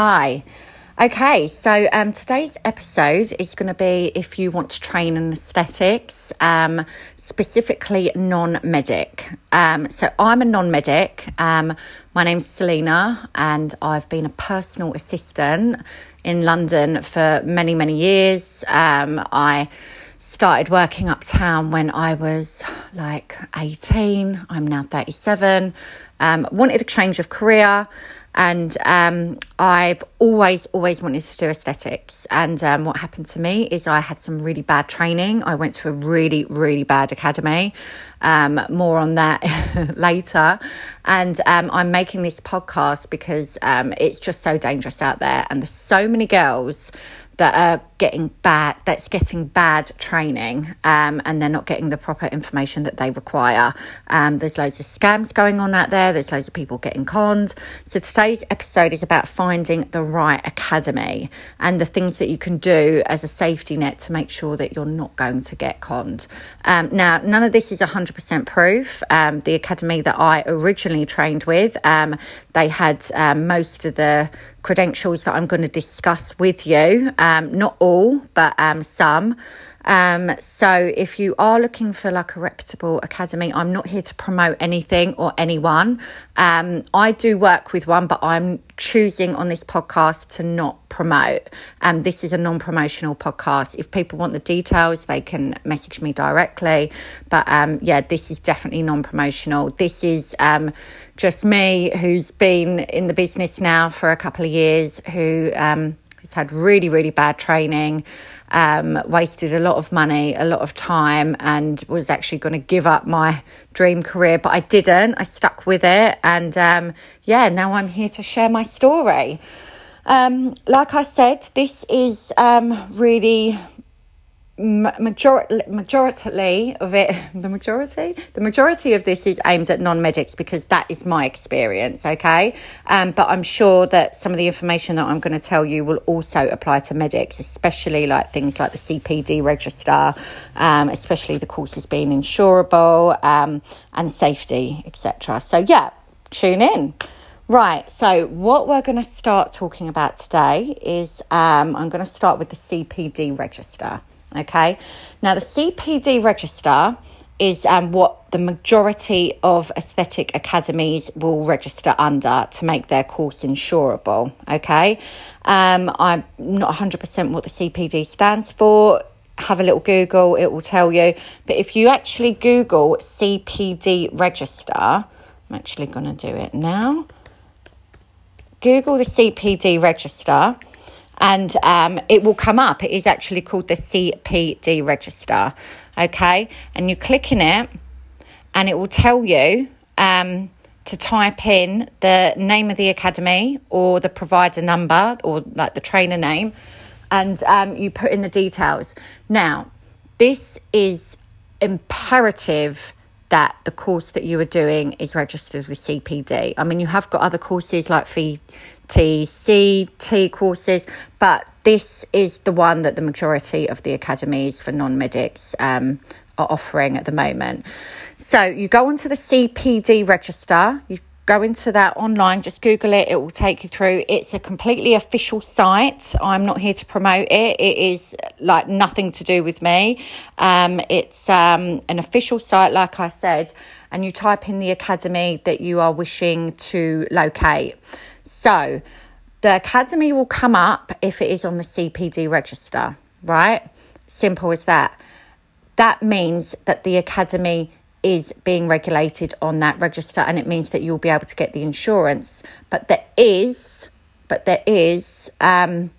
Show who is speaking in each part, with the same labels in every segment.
Speaker 1: Hi. Okay, so um, today's episode is going to be if you want to train in aesthetics, um, specifically non medic. Um, so I'm a non medic. Um, my name's Selena, and I've been a personal assistant in London for many, many years. Um, I started working uptown when I was like 18. I'm now 37. Um, wanted a change of career. And um, I've always, always wanted to do aesthetics. And um, what happened to me is I had some really bad training. I went to a really, really bad academy. Um, more on that later. And um, I'm making this podcast because um, it's just so dangerous out there. And there's so many girls that are getting bad that's getting bad training um, and they're not getting the proper information that they require. Um, there's loads of scams going on out there. There's loads of people getting conned. So today's episode is about finding the right academy and the things that you can do as a safety net to make sure that you're not going to get conned. Um, now none of this is 100% proof. Um, the academy that i originally trained with um, they had um, most of the credentials that I'm going to discuss with you. Um, not all, but um, some. Um, so if you are looking for like a reputable academy, I'm not here to promote anything or anyone. Um, I do work with one, but I'm choosing on this podcast to not promote. Um, this is a non-promotional podcast. If people want the details, they can message me directly. But um, yeah, this is definitely non-promotional. This is um, just me, who's been in the business now for a couple of years, who um, has had really, really bad training um, wasted a lot of money, a lot of time, and was actually going to give up my dream career, but I didn't. I stuck with it, and um, yeah, now I'm here to share my story. Um, like I said, this is um, really majority majority of it the majority? The majority of this is aimed at non-medics because that is my experience okay? Um, but i'm sure that some of the information that i'm going to tell you will also apply to medics especially like things like the cpd register um, especially the courses being insurable um, and safety etc so yeah tune in. Right, so what we're going to start talking about today is um, I'm going to start with the CPD register. Okay, now the CPD register is um, what the majority of aesthetic academies will register under to make their course insurable. Okay, um, I'm not 100% what the CPD stands for. Have a little Google, it will tell you. But if you actually Google CPD register, I'm actually going to do it now. Google the CPD register and um, it will come up. It is actually called the CPD register. Okay, and you click in it, and it will tell you um, to type in the name of the academy or the provider number or like the trainer name, and um, you put in the details. Now, this is imperative that the course that you are doing is registered with CPD. I mean, you have got other courses like fee TCT courses, but this is the one that the majority of the academies for non medics um, are offering at the moment. So you go onto the CPD register, you go into that online, just Google it, it will take you through. It's a completely official site. I'm not here to promote it, it is like nothing to do with me. Um, it's um, an official site, like I said, and you type in the academy that you are wishing to locate. So the academy will come up if it is on the CPD register, right? Simple as that. That means that the academy is being regulated on that register and it means that you'll be able to get the insurance. But there is, but there is um,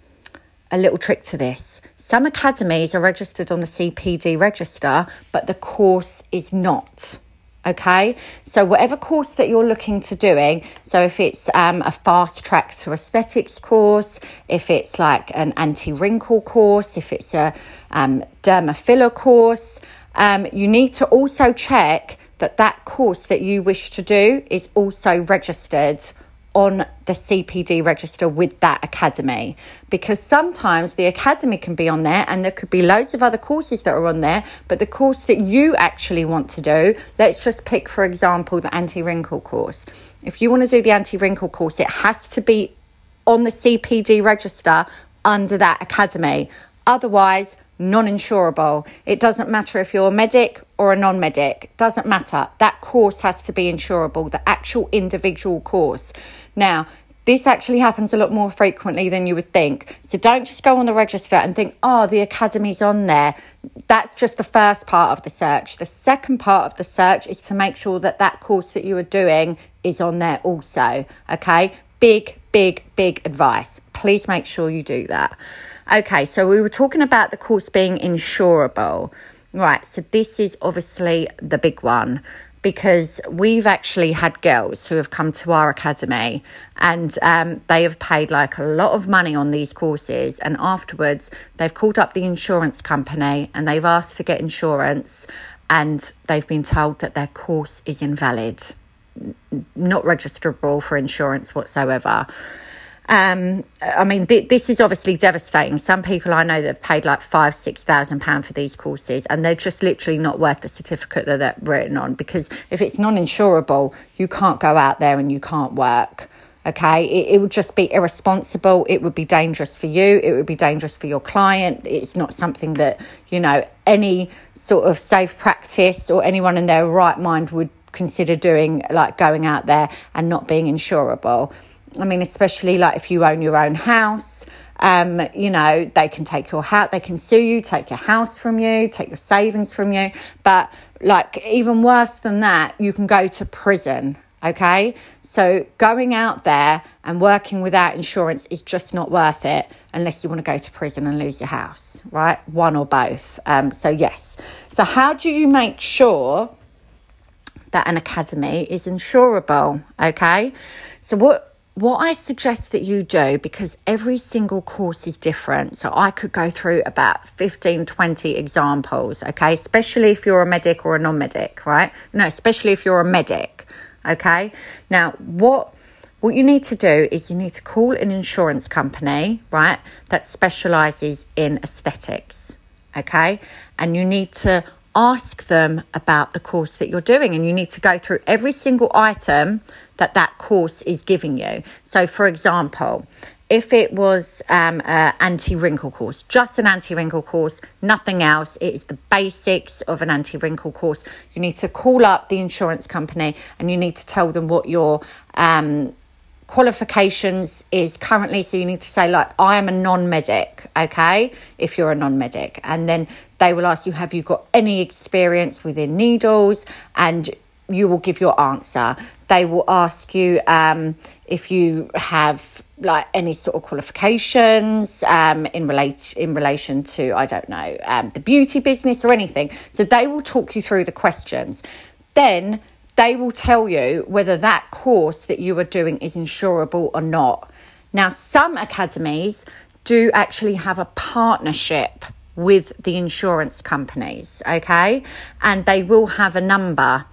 Speaker 1: a little trick to this. Some academies are registered on the CPD register, but the course is not. Okay, so whatever course that you're looking to doing, so if it's um, a fast track to aesthetics course, if it's like an anti wrinkle course, if it's a um, derma course, um, you need to also check that that course that you wish to do is also registered on the CPD register with that academy because sometimes the academy can be on there and there could be loads of other courses that are on there, but the course that you actually want to do, let's just pick, for example, the anti wrinkle course. If you want to do the anti wrinkle course, it has to be on the CPD register under that academy. Otherwise, non insurable. It doesn't matter if you're a medic or a non medic, doesn't matter. That course has to be insurable, the actual individual course. Now, this actually happens a lot more frequently than you would think. So don't just go on the register and think, oh, the academy's on there. That's just the first part of the search. The second part of the search is to make sure that that course that you are doing is on there also. Okay, big, big, big advice. Please make sure you do that. Okay, so we were talking about the course being insurable. Right, so this is obviously the big one because we've actually had girls who have come to our academy and um, they have paid like a lot of money on these courses and afterwards they've called up the insurance company and they've asked to get insurance and they've been told that their course is invalid not registerable for insurance whatsoever um, I mean, th- this is obviously devastating. Some people I know that have paid like five, six thousand pounds for these courses, and they're just literally not worth the certificate that they're written on. Because if it's non-insurable, you can't go out there and you can't work. Okay, it, it would just be irresponsible. It would be dangerous for you. It would be dangerous for your client. It's not something that you know any sort of safe practice or anyone in their right mind would consider doing, like going out there and not being insurable. I mean, especially like if you own your own house, um, you know, they can take your house, they can sue you, take your house from you, take your savings from you. But like, even worse than that, you can go to prison. Okay. So going out there and working without insurance is just not worth it unless you want to go to prison and lose your house, right? One or both. Um, so, yes. So, how do you make sure that an academy is insurable? Okay. So, what what I suggest that you do, because every single course is different, so I could go through about 15, 20 examples, okay? Especially if you're a medic or a non medic, right? No, especially if you're a medic, okay? Now, what what you need to do is you need to call an insurance company, right, that specializes in aesthetics, okay? And you need to ask them about the course that you're doing and you need to go through every single item that that course is giving you. So, for example, if it was um, an anti wrinkle course, just an anti wrinkle course, nothing else, it is the basics of an anti wrinkle course. You need to call up the insurance company and you need to tell them what your um, qualifications is currently. So you need to say, like, I am a non medic, okay, if you're a non medic. And then they will ask you, have you got any experience within needles? And you will give your answer. They will ask you um, if you have like any sort of qualifications um, in relate in relation to I don't know um, the beauty business or anything. So they will talk you through the questions. Then they will tell you whether that course that you are doing is insurable or not. Now, some academies do actually have a partnership with the insurance companies, okay, and they will have a number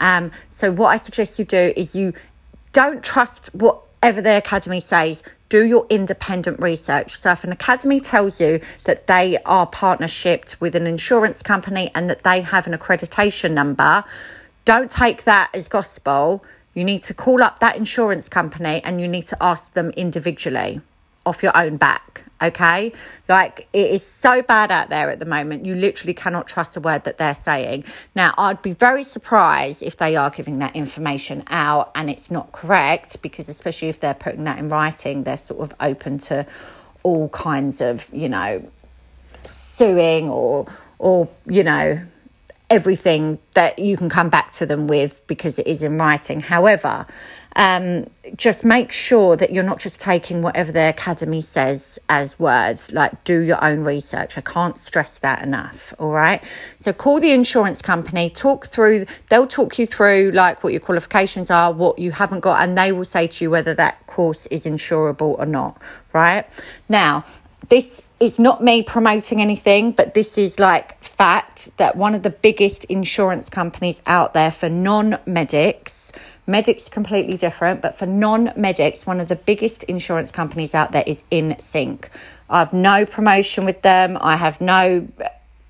Speaker 1: um, so what I suggest you do is you don't trust whatever the academy says. Do your independent research. So if an academy tells you that they are partnershiped with an insurance company and that they have an accreditation number, don't take that as gospel. You need to call up that insurance company and you need to ask them individually off your own back. Okay. Like it is so bad out there at the moment. You literally cannot trust a word that they're saying. Now, I'd be very surprised if they are giving that information out and it's not correct because, especially if they're putting that in writing, they're sort of open to all kinds of, you know, suing or, or, you know, everything that you can come back to them with because it is in writing. However, um, just make sure that you're not just taking whatever the academy says as words, like do your own research. I can't stress that enough. All right. So call the insurance company, talk through, they'll talk you through like what your qualifications are, what you haven't got, and they will say to you whether that course is insurable or not. Right. Now, this is not me promoting anything, but this is like fact that one of the biggest insurance companies out there for non medics Medics completely different, but for non-medics, one of the biggest insurance companies out there is InSync. I have no promotion with them. I have no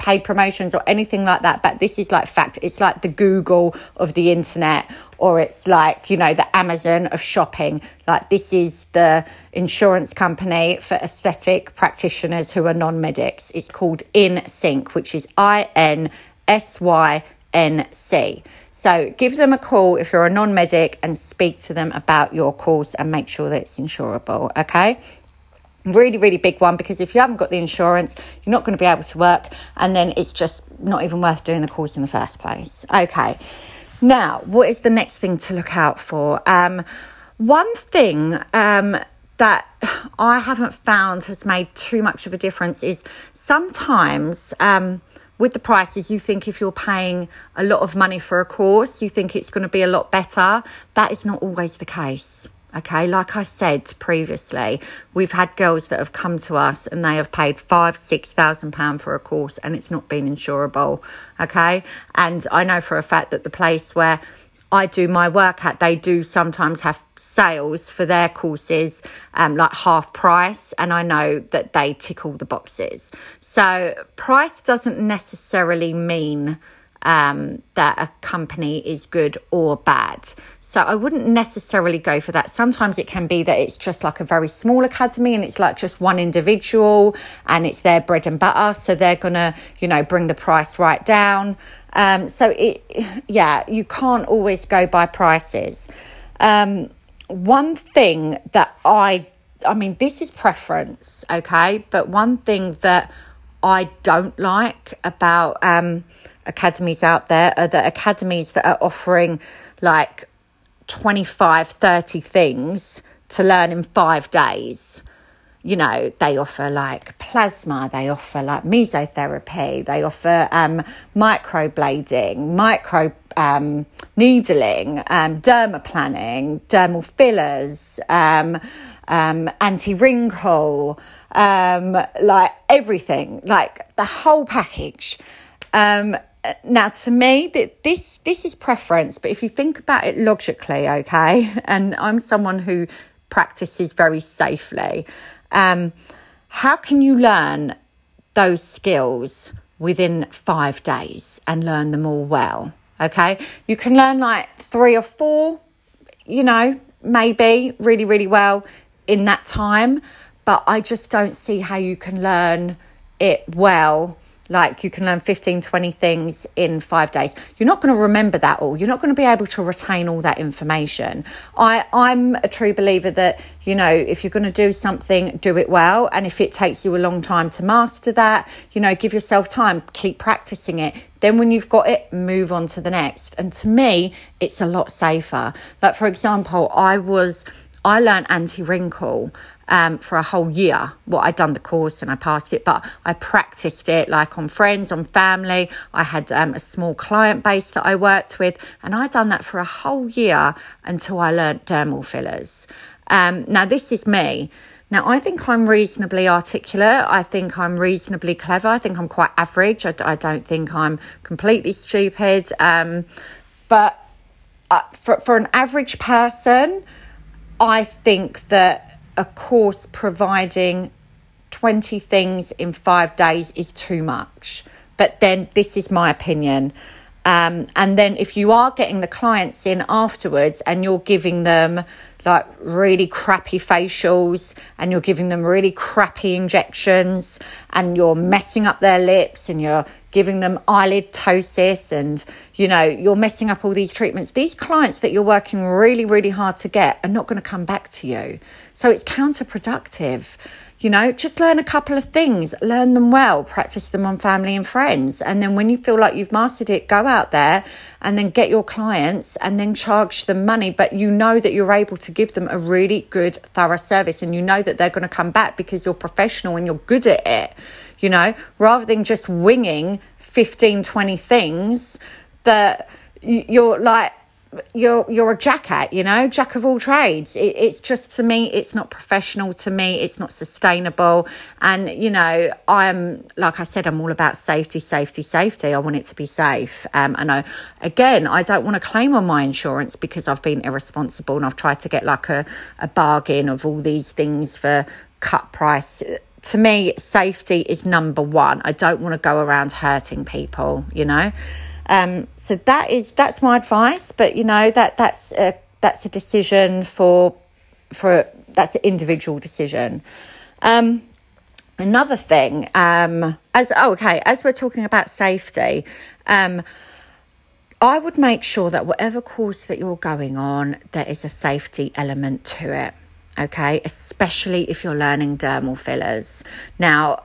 Speaker 1: paid promotions or anything like that. But this is like fact. It's like the Google of the internet or it's like, you know, the Amazon of shopping. Like, this is the insurance company for aesthetic practitioners who are non medics. It's called InSync, which is I N S Y N C. So give them a call if you're a non medic and speak to them about your course and make sure that it's insurable. Okay. Really, really big one because if you haven't got the insurance, you're not going to be able to work, and then it's just not even worth doing the course in the first place. Okay. Now, what is the next thing to look out for? Um, one thing um, that I haven't found has made too much of a difference is sometimes um, with the prices, you think if you're paying a lot of money for a course, you think it's going to be a lot better. That is not always the case. Okay, like I said previously, we've had girls that have come to us and they have paid five, six thousand pounds for a course and it's not been insurable. Okay, and I know for a fact that the place where I do my work at, they do sometimes have sales for their courses, um, like half price, and I know that they tick all the boxes. So, price doesn't necessarily mean um, that a company is good or bad. So, I wouldn't necessarily go for that. Sometimes it can be that it's just like a very small academy and it's like just one individual and it's their bread and butter. So, they're going to, you know, bring the price right down. Um, so it, yeah, you can't always go by prices. Um, one thing that I, I mean, this is preference, okay, but one thing that I don't like about um, academies out there are the academies that are offering like 25, 30 things to learn in five days you know, they offer like plasma, they offer like mesotherapy, they offer um, microblading, micro um, needling, um, dermaplaning, dermal fillers, um, um, anti wrinkle, um, like everything, like the whole package. Um, now, to me, that this this is preference, but if you think about it logically, okay, and I'm someone who practices very safely. Um, how can you learn those skills within five days and learn them all well? Okay, you can learn like three or four, you know, maybe really, really well in that time, but I just don't see how you can learn it well like you can learn 15 20 things in five days. You're not going to remember that all. You're not going to be able to retain all that information. I i'm a true believer that you know if you're going to do something do it well. And if it takes you a long time to master that you know give yourself time keep practicing it. Then when you've got it move on to the next. And to me it's a lot safer. Like for example i was i learned anti wrinkle um, for a whole year. Well, I'd done the course and I passed it, but I practiced it like on friends, on family. I had um, a small client base that I worked with, and I'd done that for a whole year until I learnt dermal fillers. Um, now, this is me. Now, I think I'm reasonably articulate. I think I'm reasonably clever. I think I'm quite average. I, I don't think I'm completely stupid. Um, but uh, for, for an average person, I think that a course providing 20 things in five days is too much. But then this is my opinion. Um, and then if you are getting the clients in afterwards and you're giving them like really crappy facials and you're giving them really crappy injections and you're messing up their lips and you're giving them eyelid ptosis and you know you're messing up all these treatments. These clients that you're working really really hard to get are not going to come back to you. So it's counterproductive you know, just learn a couple of things, learn them well, practice them on family and friends. And then when you feel like you've mastered it, go out there and then get your clients and then charge them money. But you know that you're able to give them a really good, thorough service and you know that they're going to come back because you're professional and you're good at it, you know, rather than just winging 15, 20 things that you're like, you're you're a jack at you know jack of all trades. It, it's just to me it's not professional. To me it's not sustainable. And you know i'm like i said i'm all about safety safety safety. I want it to be safe. Um, and i again i don't want to claim on my insurance because i've been irresponsible and i've tried to get like a, a bargain of all these things for cut price. To me safety is number one. I don't want to go around hurting people you know Um, so that is that's my advice. But you know that that's a, that's a decision for for that's an individual decision. Um, another thing, um, as oh, okay, as we're talking about safety, um, I would make sure that whatever course that you're going on, there is a safety element to it. Okay, especially if you're learning dermal fillers. Now,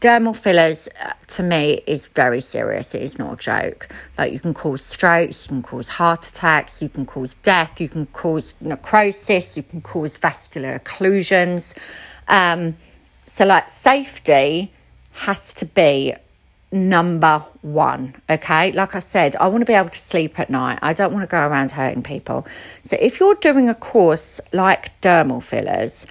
Speaker 1: dermal fillers uh, to me is very serious. It is not a joke. Like you can cause strokes you can cause heart attacks you can cause death you can cause necrosis you can cause vascular occlusions. Um, so like safety has to be number one okay? Like i said i want to be able to sleep at night. I don't want to go around hurting people. So if you're doing a course like dermal fillers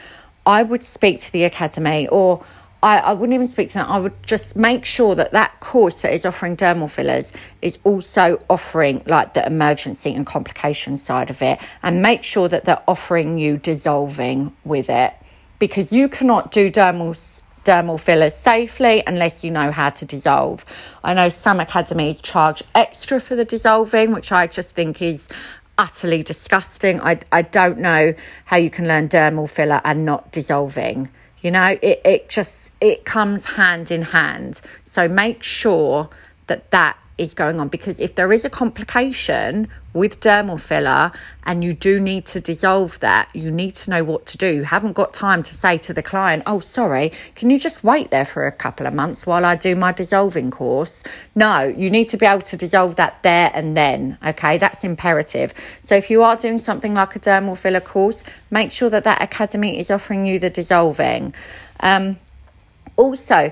Speaker 1: i would speak to the academy or I, I wouldn't even speak to them. I would just make sure that that course that is offering dermal fillers is also offering like the emergency and complication side of it, and make sure that they're offering you dissolving with it, because you cannot do dermal dermal fillers safely unless you know how to dissolve. I know some academies charge extra for the dissolving, which I just think is utterly disgusting. I, I don't know how you can learn dermal filler and not dissolving. You know, it, it just it comes hand in hand. So make sure that that is going on because if there is a complication with dermal filler and you do need to dissolve that, you need to know what to do. You haven't got time to say to the client, oh, sorry, can you just wait there for a couple of months while I do my dissolving course? No, you need to be able to dissolve that there and then. Okay, that's imperative. So if you are doing something like a dermal filler course, make sure that that academy is offering you the dissolving. Um, also,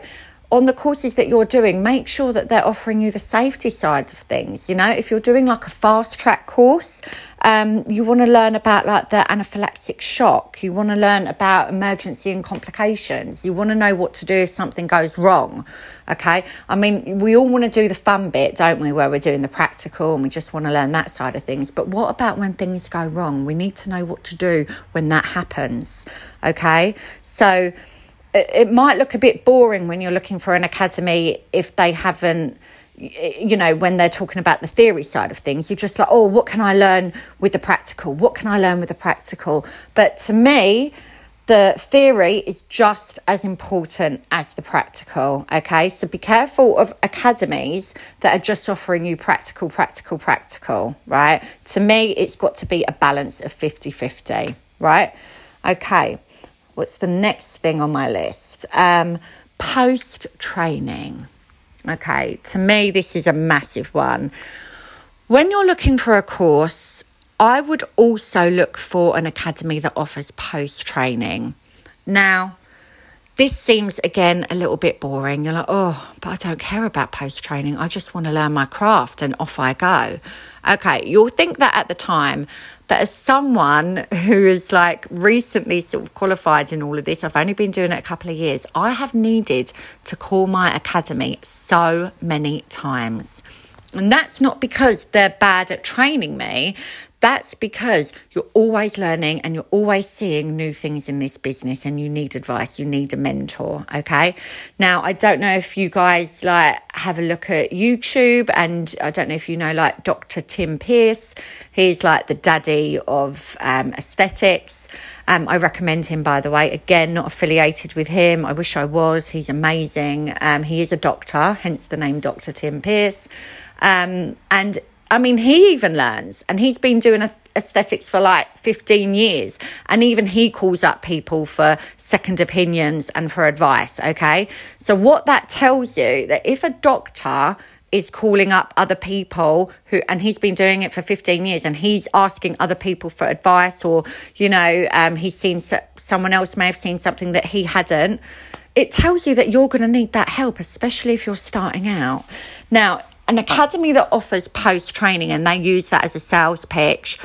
Speaker 1: on the courses that you're doing, make sure that they're offering you the safety side of things. You know, if you're doing like a fast track course, um, you want to learn about like the anaphylactic shock. You want to learn about emergency and complications. You want to know what to do if something goes wrong. Okay. I mean, we all want to do the fun bit, don't we, where we're doing the practical and we just want to learn that side of things. But what about when things go wrong? We need to know what to do when that happens. Okay. So, it might look a bit boring when you're looking for an academy if they haven't you know when they're talking about the theory side of things. You're just like oh what can i learn with the practical? What can i learn with the practical? But to me the theory is just as important as the practical okay? So be careful of academies that are just offering you practical practical practical right? To me it's got to be a balance of 50 50 right? Okay What's the next thing on my list? Um, Post training. Okay, to me, this is a massive one. When you're looking for a course, I would also look for an academy that offers post training. Now, this seems again a little bit boring. You're like, oh, but I don't care about post training. I just want to learn my craft and off I go. Okay, you'll think that at the time, but as someone who is like recently sort of qualified in all of this, I've only been doing it a couple of years, I have needed to call my academy so many times. And that's not because they're bad at training me. That's because you're always learning and you're always seeing new things in this business and you need advice, you need a mentor, okay? Now, I don't know if you guys like have a look at YouTube and I don't know if you know like Dr. Tim Pearce. He's like the daddy of um, aesthetics. Um, I recommend him, by the way. Again, not affiliated with him. I wish I was. He's amazing. Um, he is a doctor, hence the name Dr. Tim Pearce. Um, and I mean, he even learns, and he's been doing aesthetics for like 15 years. And even he calls up people for second opinions and for advice. Okay. So, what that tells you that if a doctor is calling up other people who, and he's been doing it for 15 years and he's asking other people for advice, or, you know, um, he's seen so, someone else may have seen something that he hadn't. It tells you that you're going to need that help, especially if you're starting out. Now, an academy that offers post training and they use that as a sales pitch,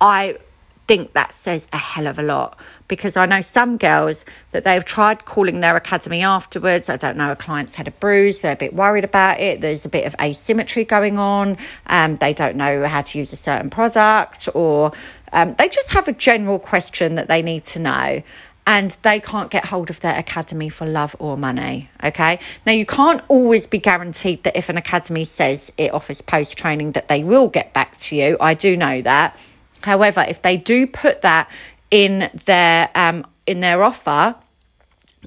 Speaker 1: I think that says a hell of a lot because I know some girls that they've tried calling their academy afterwards. I don't know, a client's had a bruise, they're a bit worried about it, there's a bit of asymmetry going on, um, they don't know how to use a certain product, or um, they just have a general question that they need to know. And they can't get hold of their academy for love or money. Okay. Now, you can't always be guaranteed that if an academy says it offers post training, that they will get back to you. I do know that. However, if they do put that in their um, in their offer,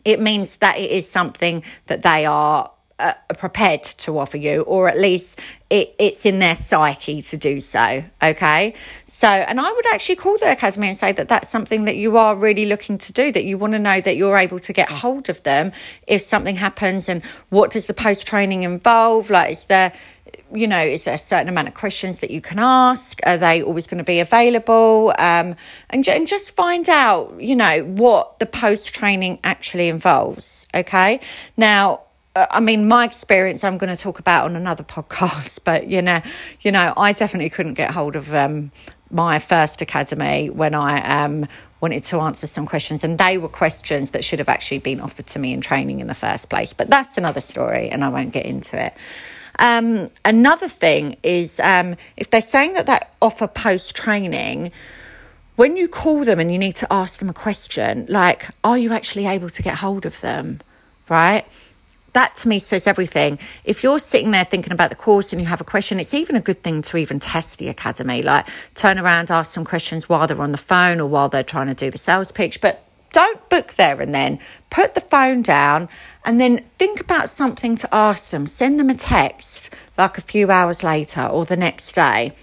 Speaker 1: it means that it is something that they are uh, prepared to offer you, or at least it, it's in their psyche to do so. Okay. So, and I would actually call the academy and say that that's something that you are really looking to do, that you want to know that you're able to get hold of them if something happens. And what does the post training involve? Like, is there, you know, is there a certain amount of questions that you can ask? Are they always going to be available? Um, and, and just find out, you know, what the post training actually involves. Okay. Now, I mean, my experience I'm going to talk about on another podcast, but you know, you know, I definitely couldn't get hold of um, my first academy when I um, wanted to answer some questions, and they were questions that should have actually been offered to me in training in the first place. But that's another story, and I won't get into it. Um, another thing is um, if they're saying that they offer post training, when you call them and you need to ask them a question, like, are you actually able to get hold of them? Right? That to me says everything. If you're sitting there thinking about the course and you have a question, it's even a good thing to even test the academy. Like turn around, ask some questions while they're on the phone or while they're trying to do the sales pitch. But don't book there and then. Put the phone down and then think about something to ask them. Send them a text like a few hours later or the next day.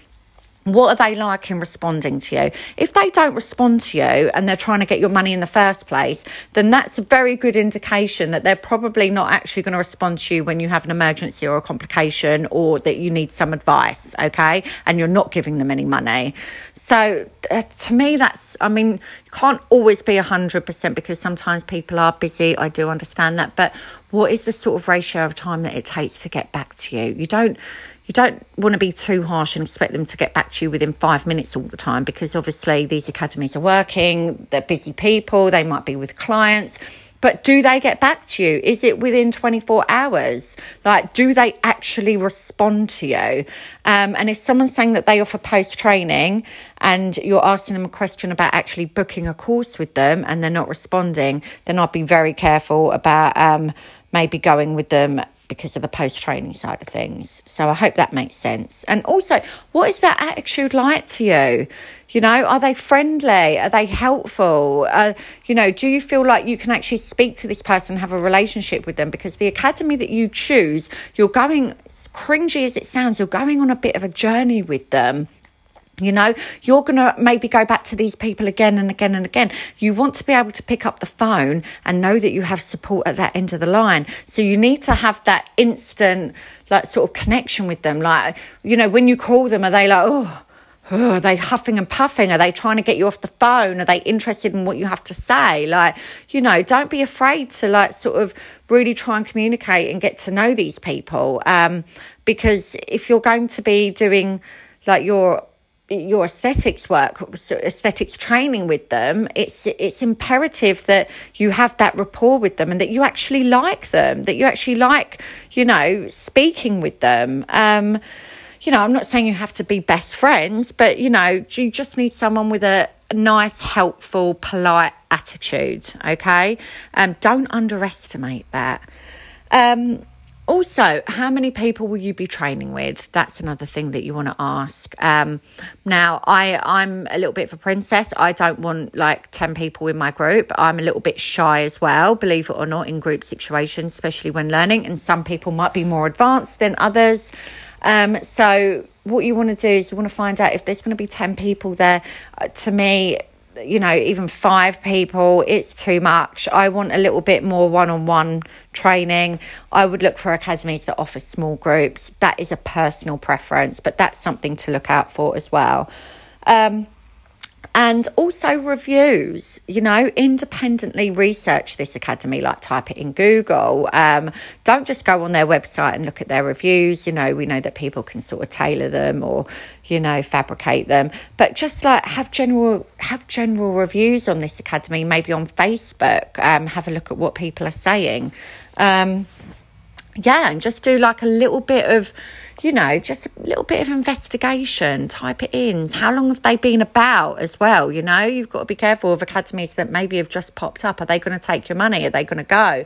Speaker 1: What are they like in responding to you? If they don't respond to you and they're trying to get your money in the first place, then that's a very good indication that they're probably not actually going to respond to you when you have an emergency or a complication or that you need some advice, okay? And you're not giving them any money. So uh, to me, that's, I mean, you can't always be 100% because sometimes people are busy. I do understand that. But what is the sort of ratio of time that it takes to get back to you? You don't you don't want to be too harsh and expect them to get back to you within five minutes all the time because obviously these academies are working, they're busy people, they might be with clients. But do they get back to you? Is it within 24 hours? Like, do they actually respond to you? Um, and if someone's saying that they offer post training and you're asking them a question about actually booking a course with them and they're not responding, then I'd be very careful about um, maybe going with them because of the post training side of things. So I hope that makes sense. And also, what is that attitude like to you? You know, are they friendly? Are they helpful? Uh, you know, do you feel like you can actually speak to this person, have a relationship with them? Because the academy that you choose, you're going, cringy as it sounds, you're going on a bit of a journey with them you know, you're going to maybe go back to these people again and again and again. You want to be able to pick up the phone and know that you have support at that end of the line. So you need to have that instant, like, sort of connection with them. Like, you know, when you call them, are they like, oh, oh, are they huffing and puffing? Are they trying to get you off the phone? Are they interested in what you have to say? Like, you know, don't be afraid to, like, sort of really try and communicate and get to know these people. Um, because if you're going to be doing, like, your your aesthetics work, aesthetics training with them, it's it's imperative that you have that rapport with them and that you actually like them, that you actually like, you know, speaking with them. Um, you know, I'm not saying you have to be best friends, but you know, you just need someone with a, nice, helpful, polite attitude. Okay, um, don't underestimate that. Um, also, how many people will you be training with? That's another thing that you want to ask. Um, now, I I'm a little bit of a princess. I don't want like ten people in my group. I'm a little bit shy as well, believe it or not, in group situations, especially when learning. And some people might be more advanced than others. Um, so what you want to do is you want to find out if there's going to be 10 people there. Uh, to me, you know, even five people, it's too much. I want a little bit more one on one training. I would look for academies that offer small groups. That is a personal preference, but that's something to look out for as well. Um, and also reviews you know independently research this academy like type it in google. Um, don't just go on their website and look at their reviews. You know we know that people can sort of tailor them or you know fabricate them. But just like have general have general reviews on this academy maybe on facebook. Um, have a look at what people are saying. Um, yeah and just do like a little bit of you know, just a little bit of investigation, type it in. How long have they been about as well? You know, you've got to be careful of academies that maybe have just popped up. Are they going to take your money? Are they going to go?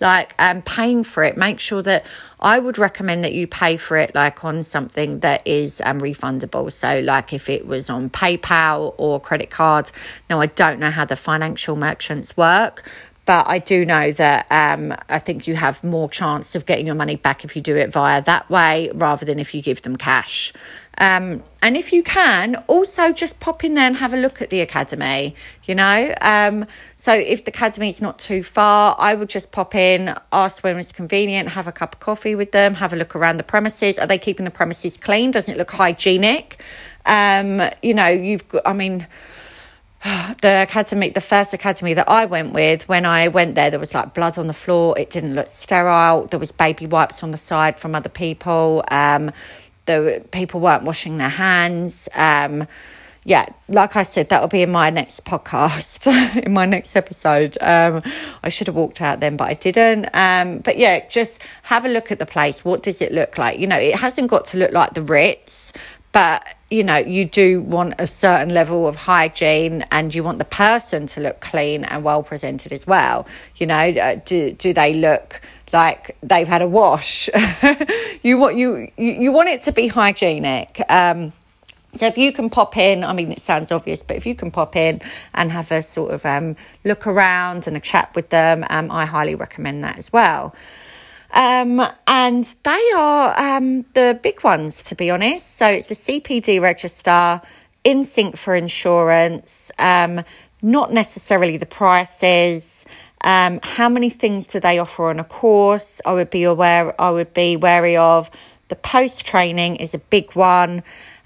Speaker 1: Like, um, paying for it, make sure that I would recommend that you pay for it like on something that is um, refundable. So, like if it was on PayPal or credit cards. Now, I don't know how the financial merchants work, but I do know that um, I think you have more chance of getting your money back if you do it via that way rather than if you give them cash. Um, and if you can, also just pop in there and have a look at the academy, you know. Um, so if the academy is not too far, I would just pop in, ask when it's convenient, have a cup of coffee with them, have a look around the premises. Are they keeping the premises clean? Doesn't it look hygienic? Um, you know, you've got, I mean, the academy, the first academy that I went with, when I went there, there was like blood on the floor. It didn't look sterile. There was baby wipes on the side from other people. Um, the people weren't washing their hands. Um, yeah, like I said, that'll be in my next podcast, in my next episode. Um, I should have walked out then, but I didn't. Um, but yeah, just have a look at the place. What does it look like? You know, it hasn't got to look like the Ritz, but you know, you do want a certain level of hygiene and you want the person to look clean and well presented as well. You know, uh, do, do they look like they've had a wash? you want, you, you, want it to be hygienic. Um, so if you can pop in, I mean, it sounds obvious, but if you can pop in and have a sort of um, look around and a chat with them, um, I highly recommend that as well. Um, and they are um, the big ones, to be honest. So it's the CPD register, InSync for insurance, um, not necessarily the prices. Um, how many things do they offer on a course? I would be aware. I would be wary of. The post training is a big one.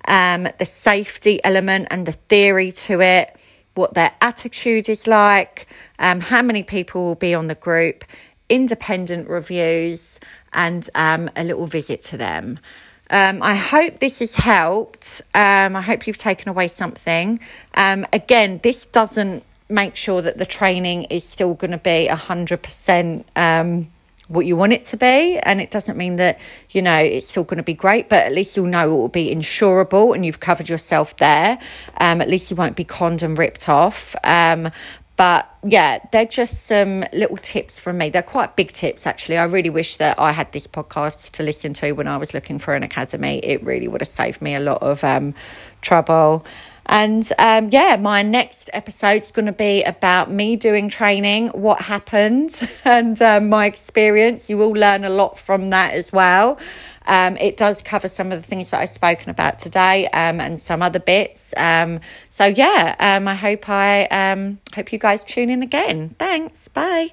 Speaker 1: Um, the safety element and the theory to it, what their attitude is like, um, how many people will be on the group independent reviews, and um, a little visit to them. Um, I hope this has helped. Um, I hope you've taken away something. Um, again, this doesn't make sure that the training is still going to be 100% um, what you want it to be. And it doesn't mean that, you know, it's still going to be great, but at least you'll know it will be insurable and you've covered yourself there. Um, at least you won't be conned and ripped off. Um, but yeah, they're just some little tips from me. They're quite big tips, actually. I really wish that I had this podcast to listen to when I was looking for an academy. It really would have saved me a lot of um, trouble. And um, yeah, my next episode is going to be about me doing training, what happened, and um, my experience. You will learn a lot from that as well. Um, it does cover some of the things that I've spoken about today um, and some other bits. Um, so yeah, um, I hope I um, hope you guys tune in again. Thanks. Bye.